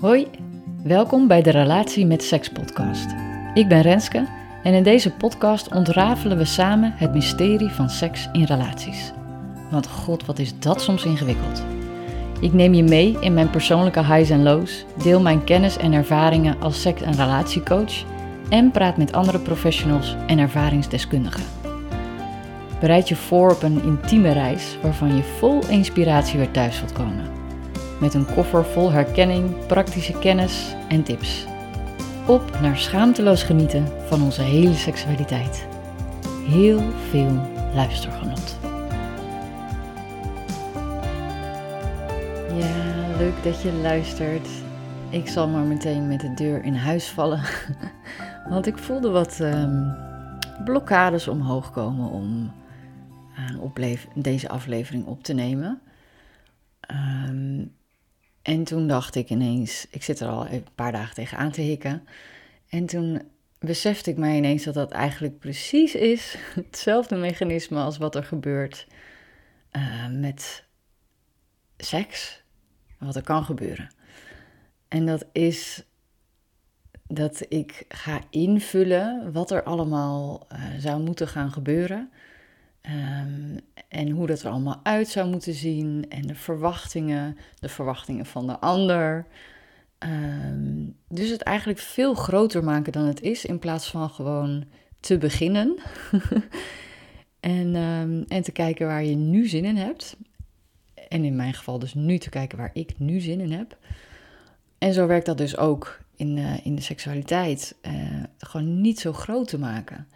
Hoi, welkom bij de Relatie met Seks podcast. Ik ben Renske en in deze podcast ontrafelen we samen het mysterie van seks in relaties. Want god, wat is dat soms ingewikkeld. Ik neem je mee in mijn persoonlijke highs en lows, deel mijn kennis en ervaringen als seks- en relatiecoach en praat met andere professionals en ervaringsdeskundigen. Bereid je voor op een intieme reis waarvan je vol inspiratie weer thuis zult komen. Met een koffer vol herkenning, praktische kennis en tips. Op naar schaamteloos genieten van onze hele seksualiteit. Heel veel luistergenot. Ja, leuk dat je luistert. Ik zal maar meteen met de deur in huis vallen. Want ik voelde wat um, blokkades omhoog komen om deze aflevering op te nemen. Um, en toen dacht ik ineens, ik zit er al een paar dagen tegen aan te hikken. En toen besefte ik mij ineens dat dat eigenlijk precies is hetzelfde mechanisme als wat er gebeurt uh, met seks. Wat er kan gebeuren. En dat is dat ik ga invullen wat er allemaal uh, zou moeten gaan gebeuren. Um, en hoe dat er allemaal uit zou moeten zien. En de verwachtingen, de verwachtingen van de ander. Um, dus het eigenlijk veel groter maken dan het is, in plaats van gewoon te beginnen. en, um, en te kijken waar je nu zin in hebt. En in mijn geval dus nu te kijken waar ik nu zin in heb. En zo werkt dat dus ook in, uh, in de seksualiteit. Uh, gewoon niet zo groot te maken.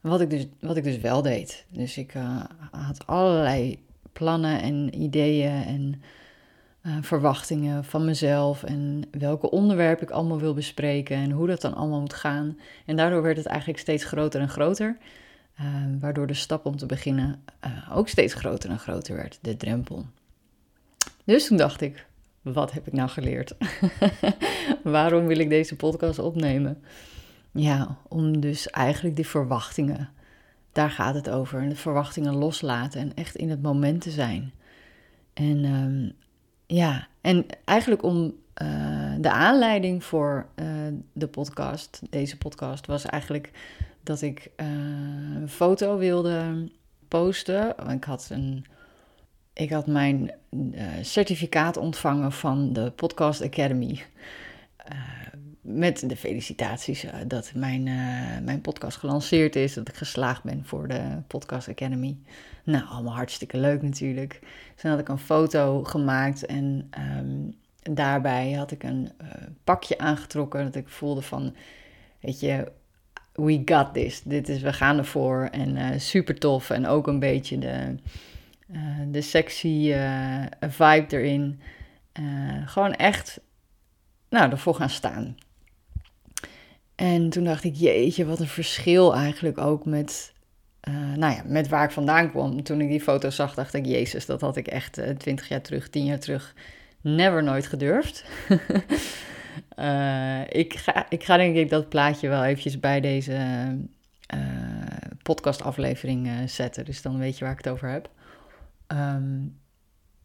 Wat ik dus, wat ik dus wel deed. Dus ik uh, had allerlei plannen en ideeën en uh, verwachtingen van mezelf. En welke onderwerpen ik allemaal wil bespreken en hoe dat dan allemaal moet gaan. En daardoor werd het eigenlijk steeds groter en groter. Uh, waardoor de stap om te beginnen ook steeds groter en groter werd, de drempel. Dus toen dacht ik, wat heb ik nou geleerd? Waarom wil ik deze podcast opnemen? Ja, om dus eigenlijk die verwachtingen, daar gaat het over. De verwachtingen loslaten en echt in het moment te zijn. En um, ja, en eigenlijk om uh, de aanleiding voor uh, de podcast, deze podcast, was eigenlijk dat ik uh, een foto wilde posten. Ik had een. Ik had mijn certificaat ontvangen van de Podcast Academy met de felicitaties uh, dat mijn, uh, mijn podcast gelanceerd is, dat ik geslaagd ben voor de Podcast Academy. Nou, allemaal hartstikke leuk natuurlijk. Dus dan had ik een foto gemaakt en um, daarbij had ik een uh, pakje aangetrokken dat ik voelde van, weet je, we got this. Dit is, we gaan ervoor en super tof en ook een beetje de, de sexy vibe erin. gewoon echt, nou, ervoor gaan staan. En toen dacht ik, jeetje, wat een verschil eigenlijk ook met, uh, nou ja, met waar ik vandaan kwam. Toen ik die foto zag, dacht ik, jezus, dat had ik echt uh, 20 jaar terug, 10 jaar terug, never nooit gedurfd. uh, ik, ga, ik ga denk ik dat plaatje wel eventjes bij deze podcastaflevering zetten. Dus dan weet je waar ik het over heb. Um,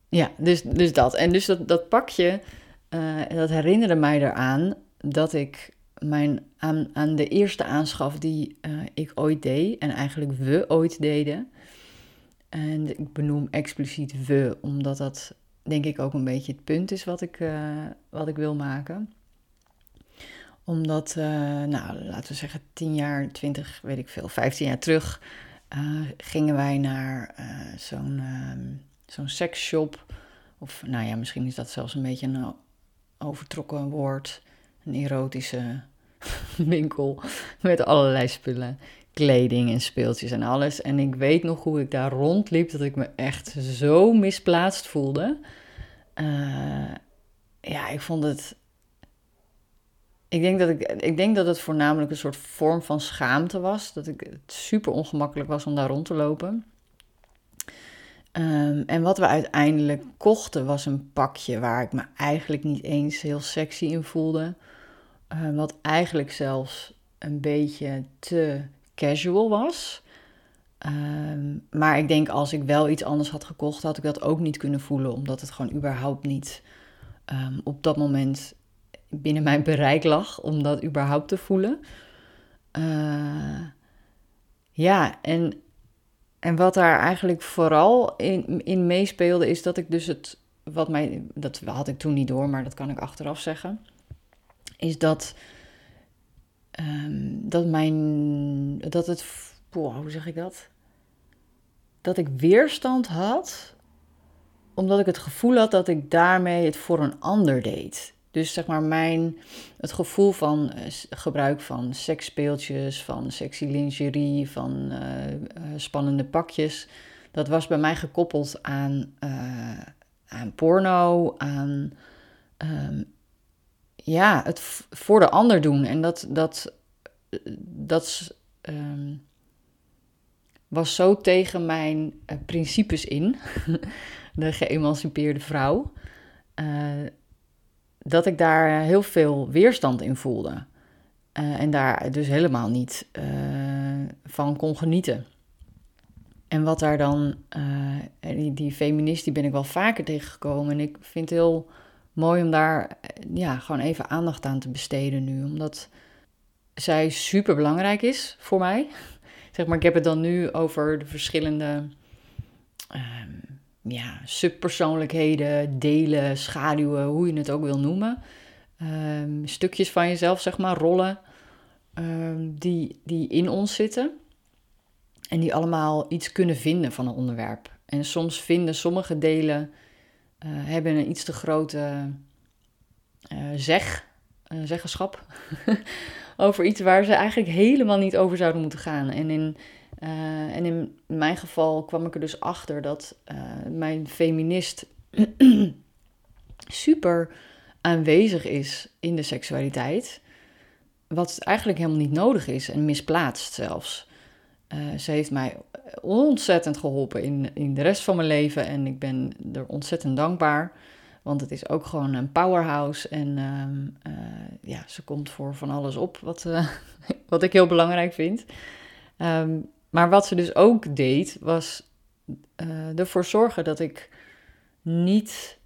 ja, dus, dus dat. En dus dat, dat pakje, dat herinnerde mij eraan dat ik mijn, aan, aan de eerste aanschaf die uh, ik ooit deed, en eigenlijk we ooit deden. En ik benoem expliciet we, omdat dat denk ik ook een beetje het punt is wat ik, uh, wat ik wil maken. Omdat, uh, nou, laten we zeggen, 10 jaar, 20, weet ik veel, 15 jaar terug gingen wij naar zo'n zo'n seksshop. Of nou ja, misschien is dat zelfs een beetje een overtrokken woord een erotische winkel met allerlei spullen, kleding en speeltjes en alles. En ik weet nog hoe ik daar rondliep, dat ik me echt zo misplaatst voelde. Uh, ja, ik vond het. Ik denk, dat ik, ik denk dat het voornamelijk een soort vorm van schaamte was. Dat ik, het super ongemakkelijk was om daar rond te lopen. Um, en wat we uiteindelijk kochten was een pakje waar ik me eigenlijk niet eens heel sexy in voelde. Uh, wat eigenlijk zelfs een beetje te casual was. Um, maar ik denk als ik wel iets anders had gekocht, had ik dat ook niet kunnen voelen, omdat het gewoon überhaupt niet um, op dat moment binnen mijn bereik lag om dat überhaupt te voelen. Uh, ja, en, en wat daar eigenlijk vooral in, in meespeelde, is dat ik dus het, wat mij, dat had ik toen niet door, maar dat kan ik achteraf zeggen, is dat, um, dat mijn, dat het, hoe zeg ik dat? Dat ik weerstand had, omdat ik het gevoel had dat ik daarmee het voor een ander deed. Dus zeg maar mijn, het gevoel van uh, gebruik van seksspeeltjes, van sexy lingerie, van uh, uh, spannende pakjes, dat was bij mij gekoppeld aan, aan porno, aan um, ja, het voor de ander doen. En dat, dat, dat um, was zo tegen mijn principes in, de geëmancipeerde vrouw dat ik daar heel veel weerstand in voelde. En daar dus helemaal niet van kon genieten. En wat daar dan, die, die feminist, die ben ik wel vaker tegengekomen. En ik vind heel mooi om daar ja, gewoon even aandacht aan te besteden nu. Omdat zij super belangrijk is voor mij. Zeg maar, ik heb het dan nu over de verschillende um, ja, subpersoonlijkheden, delen, schaduwen, hoe je het ook wil noemen. Um, stukjes van jezelf, zeg maar, rollen, um, die, die in ons zitten. En die allemaal iets kunnen vinden van een onderwerp. En soms vinden sommige delen, hebben een iets te grote uh, zeg, uh, zeggenschap over iets waar ze eigenlijk helemaal niet over zouden moeten gaan. En in en in mijn geval kwam ik er dus achter dat mijn feminist super aanwezig is in de seksualiteit. Wat eigenlijk helemaal niet nodig is en misplaatst zelfs. Uh, ze heeft mij ontzettend geholpen in, in de rest van mijn leven en ik ben er ontzettend dankbaar. Want het is ook gewoon een powerhouse en uh, ja, ze komt voor van alles op wat, wat ik heel belangrijk vind. Um, maar wat ze dus ook deed, was ervoor zorgen dat ik niet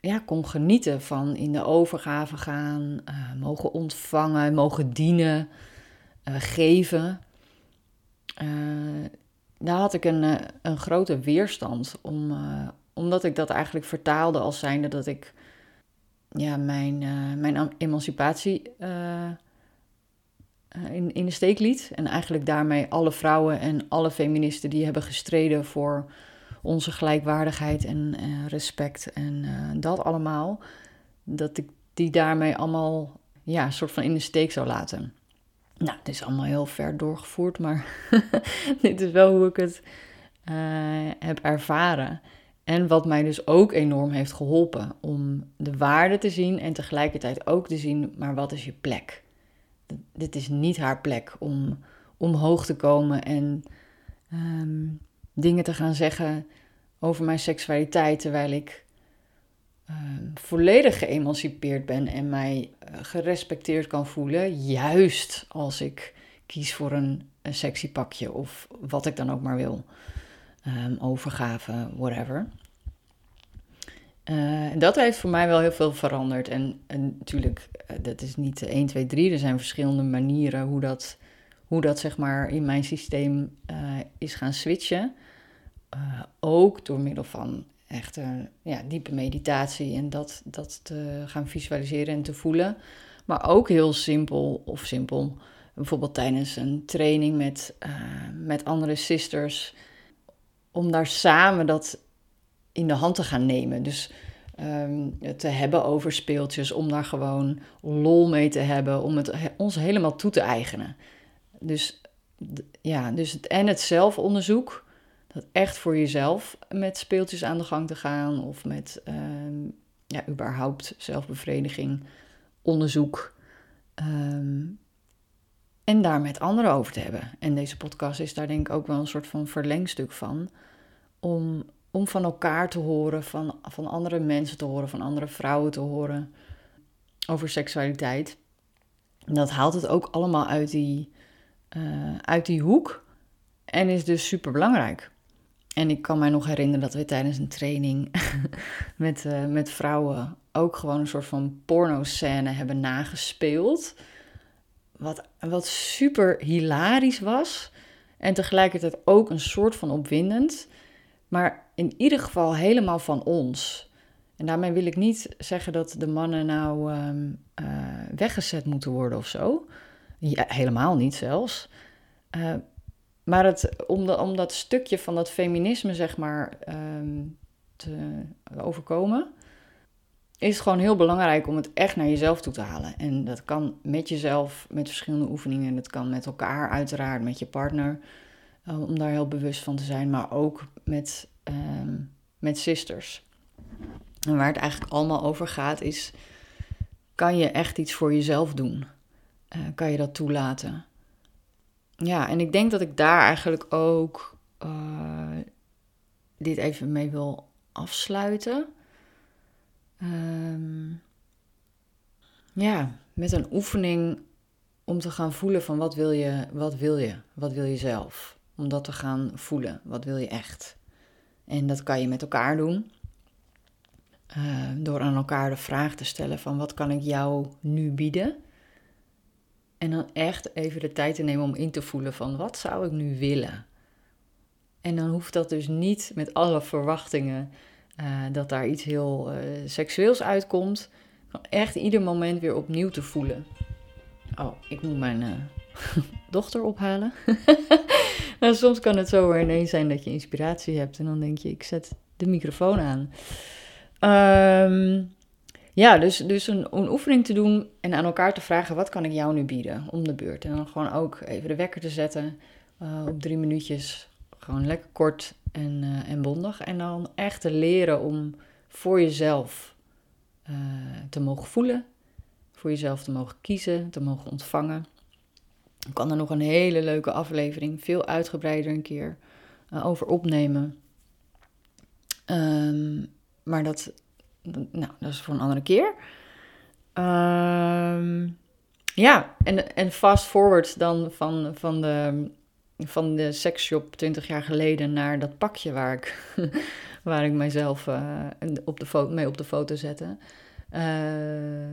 ja, kon genieten van in de overgave gaan, mogen ontvangen, mogen dienen, geven. daar had ik een, een grote weerstand om, omdat ik dat eigenlijk vertaalde als zijnde dat ik ja, mijn, mijn emancipatie eh, in, in de steek liet. En eigenlijk daarmee alle vrouwen en alle feministen die hebben gestreden voor onze gelijkwaardigheid en respect en dat allemaal, dat ik die daarmee allemaal ja, soort van in de steek zou laten. Nou, het is allemaal heel ver doorgevoerd, maar dit is wel hoe ik het uh, heb ervaren. En wat mij dus ook enorm heeft geholpen om de waarde te zien en tegelijkertijd ook te zien, maar wat is je plek? dit is niet haar plek om omhoog te komen en um, dingen te gaan zeggen over mijn seksualiteit, terwijl ik um, volledig geëmancipeerd ben en mij uh, gerespecteerd kan voelen, juist als ik kies voor een, een sexy pakje of wat ik dan ook maar wil. Um, overgave, whatever. Uh, dat heeft voor mij wel heel veel veranderd. En, en natuurlijk, uh, dat is niet 1, 2, 3. Er zijn verschillende manieren hoe dat, hoe dat zeg maar in mijn systeem is gaan switchen. ook door middel van echt ja, diepe meditatie en dat, dat te gaan visualiseren en te voelen. Maar ook heel simpel of simpel. Bijvoorbeeld tijdens een training met, met andere sisters. Om daar samen dat in de hand te gaan nemen. Dus um, te hebben over speeltjes, om daar gewoon lol mee te hebben, om het ons helemaal toe te eigenen. Dus ja, dus het, en het zelfonderzoek, echt voor jezelf met speeltjes aan de gang te gaan of met um, ja, überhaupt zelfbevrediging, onderzoek. Um, en daar met anderen over te hebben. En deze podcast is daar denk ik ook wel een soort van verlengstuk van. Om om van elkaar te horen, van, van andere mensen te horen, van andere vrouwen te horen over seksualiteit. Dat haalt het ook allemaal uit die, uh, uit die hoek en is dus super belangrijk. En ik kan mij nog herinneren dat we tijdens een training met, uh, met vrouwen ook gewoon een soort van porno-scène hebben nagespeeld. Wat, wat super hilarisch was. En tegelijkertijd ook een soort van opwindend. Maar in ieder geval helemaal van ons. En daarmee wil ik niet zeggen dat de mannen nou ehm, eh, weggezet moeten worden of zo. Ja, helemaal niet zelfs. Uh, maar het, om, dat stukje van dat feminisme, zeg maar, ehm, te overkomen, is gewoon heel belangrijk om het echt naar jezelf toe te halen. En dat kan met jezelf, met verschillende oefeningen. Dat kan met elkaar, uiteraard, met je partner. Uh, om daar heel bewust van te zijn, maar ook met, uh, met sisters. En waar het eigenlijk allemaal over gaat, is: kan je echt iets voor jezelf doen? Uh, kan je dat toelaten? Ja, en ik denk dat ik daar eigenlijk ook uh, dit even mee wil afsluiten. Um, ja, met een oefening om te gaan voelen van wat wil je, wat wil je, wat wil je zelf. Om dat te gaan voelen, wat wil je echt. En dat kan je met elkaar doen. Uh, door aan elkaar de vraag te stellen van wat kan ik jou nu bieden? En dan echt even de tijd te nemen om in te voelen van wat zou ik nu willen? En dan hoeft dat dus niet met alle verwachtingen uh, dat daar iets heel uh, seksueels uitkomt. Echt ieder moment weer opnieuw te voelen. Oh, ik moet mijn uh, dochter ophalen. nou, soms kan het zo ineens zijn dat je inspiratie hebt en dan denk je, ik zet de microfoon aan. Um, ja, dus, dus een, een, oefening te doen en aan elkaar te vragen: wat kan ik jou nu bieden om de beurt? En dan gewoon ook even de wekker te zetten uh, op drie minuutjes. Gewoon lekker kort en, uh, en bondig. En dan echt te leren om voor jezelf uh, te mogen voelen, voor jezelf te mogen kiezen, te mogen ontvangen. Ik kan er nog een hele leuke aflevering, veel uitgebreider een keer, over opnemen. Um, maar dat nou, dat is voor een andere keer. Um, ja, en, en fast forward dan van, van de, van de sexshop 20 jaar geleden naar dat pakje waar ik, waar ik mijzelf uh, op de foto, mee op de foto zette. Uh,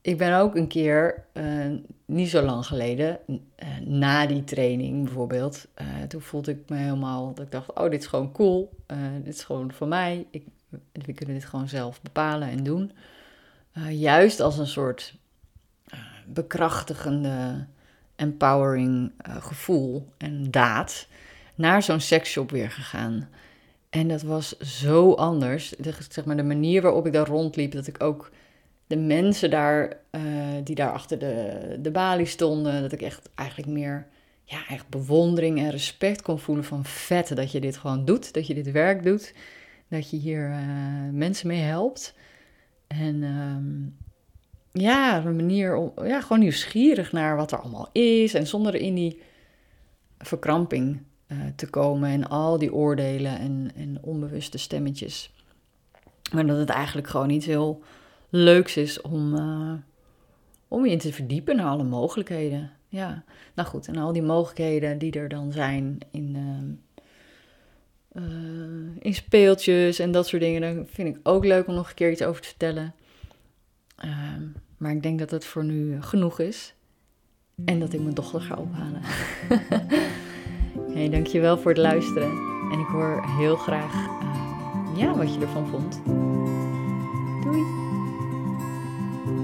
ik ben ook een keer, uh, niet zo lang geleden, na die training bijvoorbeeld, toen voelde ik me helemaal, dat ik dacht, oh, dit is gewoon cool, dit is gewoon voor mij, ik, we kunnen dit gewoon zelf bepalen en doen. Uh, juist als een soort uh, bekrachtigende, empowering uh, gevoel en daad naar zo'n seksshop weer gegaan. En dat was zo anders. De, zeg maar, de manier waarop ik daar rondliep, dat ik ook de mensen daar, die daar achter de, de balie stonden, dat ik echt eigenlijk meer ja, echt bewondering en respect kon voelen van vet dat je dit gewoon doet, dat je dit werk doet dat je hier uh, mensen mee helpt. En um, ja, een manier om, ja, gewoon nieuwsgierig naar wat er allemaal is. En zonder in die verkramping uh, te komen en al die oordelen en, en onbewuste stemmetjes. Maar dat het eigenlijk gewoon iets heel leuks is om, uh, om je in te verdiepen naar alle mogelijkheden. Ja, nou goed, en al die mogelijkheden die er dan zijn in, uh, in speeltjes en dat soort dingen. Dan vind ik ook leuk om nog een keer iets over te vertellen. Uh, maar ik denk dat het voor nu genoeg is. En dat ik mijn dochter ga ophalen. hey, dankjewel voor het luisteren. En ik hoor heel graag uh, ja, wat je ervan vond. Doei!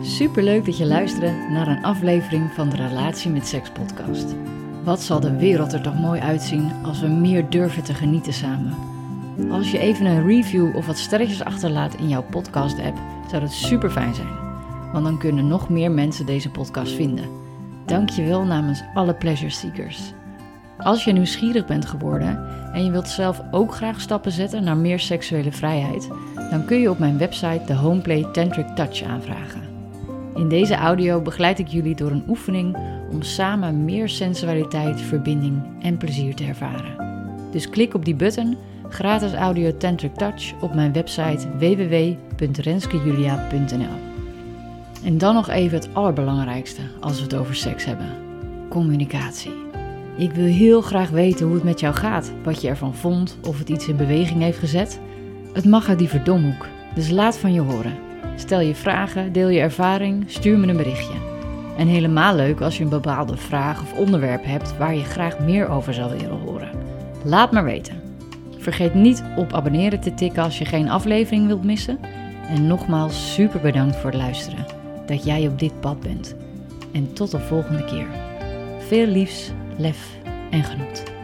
Super leuk dat je luisterde naar een aflevering van de Relatie met Seks podcast. Wat zal de wereld er toch mooi uitzien als we meer durven te genieten samen? Als je even een review of wat sterretjes achterlaat in jouw podcast-app, zou dat super fijn zijn. Want dan kunnen nog meer mensen deze podcast vinden. Dank je wel namens alle pleasure seekers. Als je nieuwsgierig bent geworden en je wilt zelf ook graag stappen zetten naar meer seksuele vrijheid, dan kun je op mijn website de Homeplay Tantric Touch aanvragen. In deze audio begeleid ik jullie door een oefening om samen meer sensualiteit, verbinding en plezier te ervaren. Dus klik op die button, gratis audio Tantric Touch, op mijn website www.renskejulia.nl. En dan nog even het allerbelangrijkste als we het over seks hebben: communicatie. Ik wil heel graag weten hoe het met jou gaat, wat je ervan vond, of het iets in beweging heeft gezet. Het mag uit die verdomhoek, dus laat van je horen. Stel je vragen, deel je ervaring, stuur me een berichtje. En helemaal leuk als je een bepaalde vraag of onderwerp hebt waar je graag meer over zou willen horen. Laat maar weten. Vergeet niet op abonneren te tikken als je geen aflevering wilt missen. En nogmaals super bedankt voor het luisteren. Dat jij op dit pad bent. En tot de volgende keer. Veel liefs, lef en genot.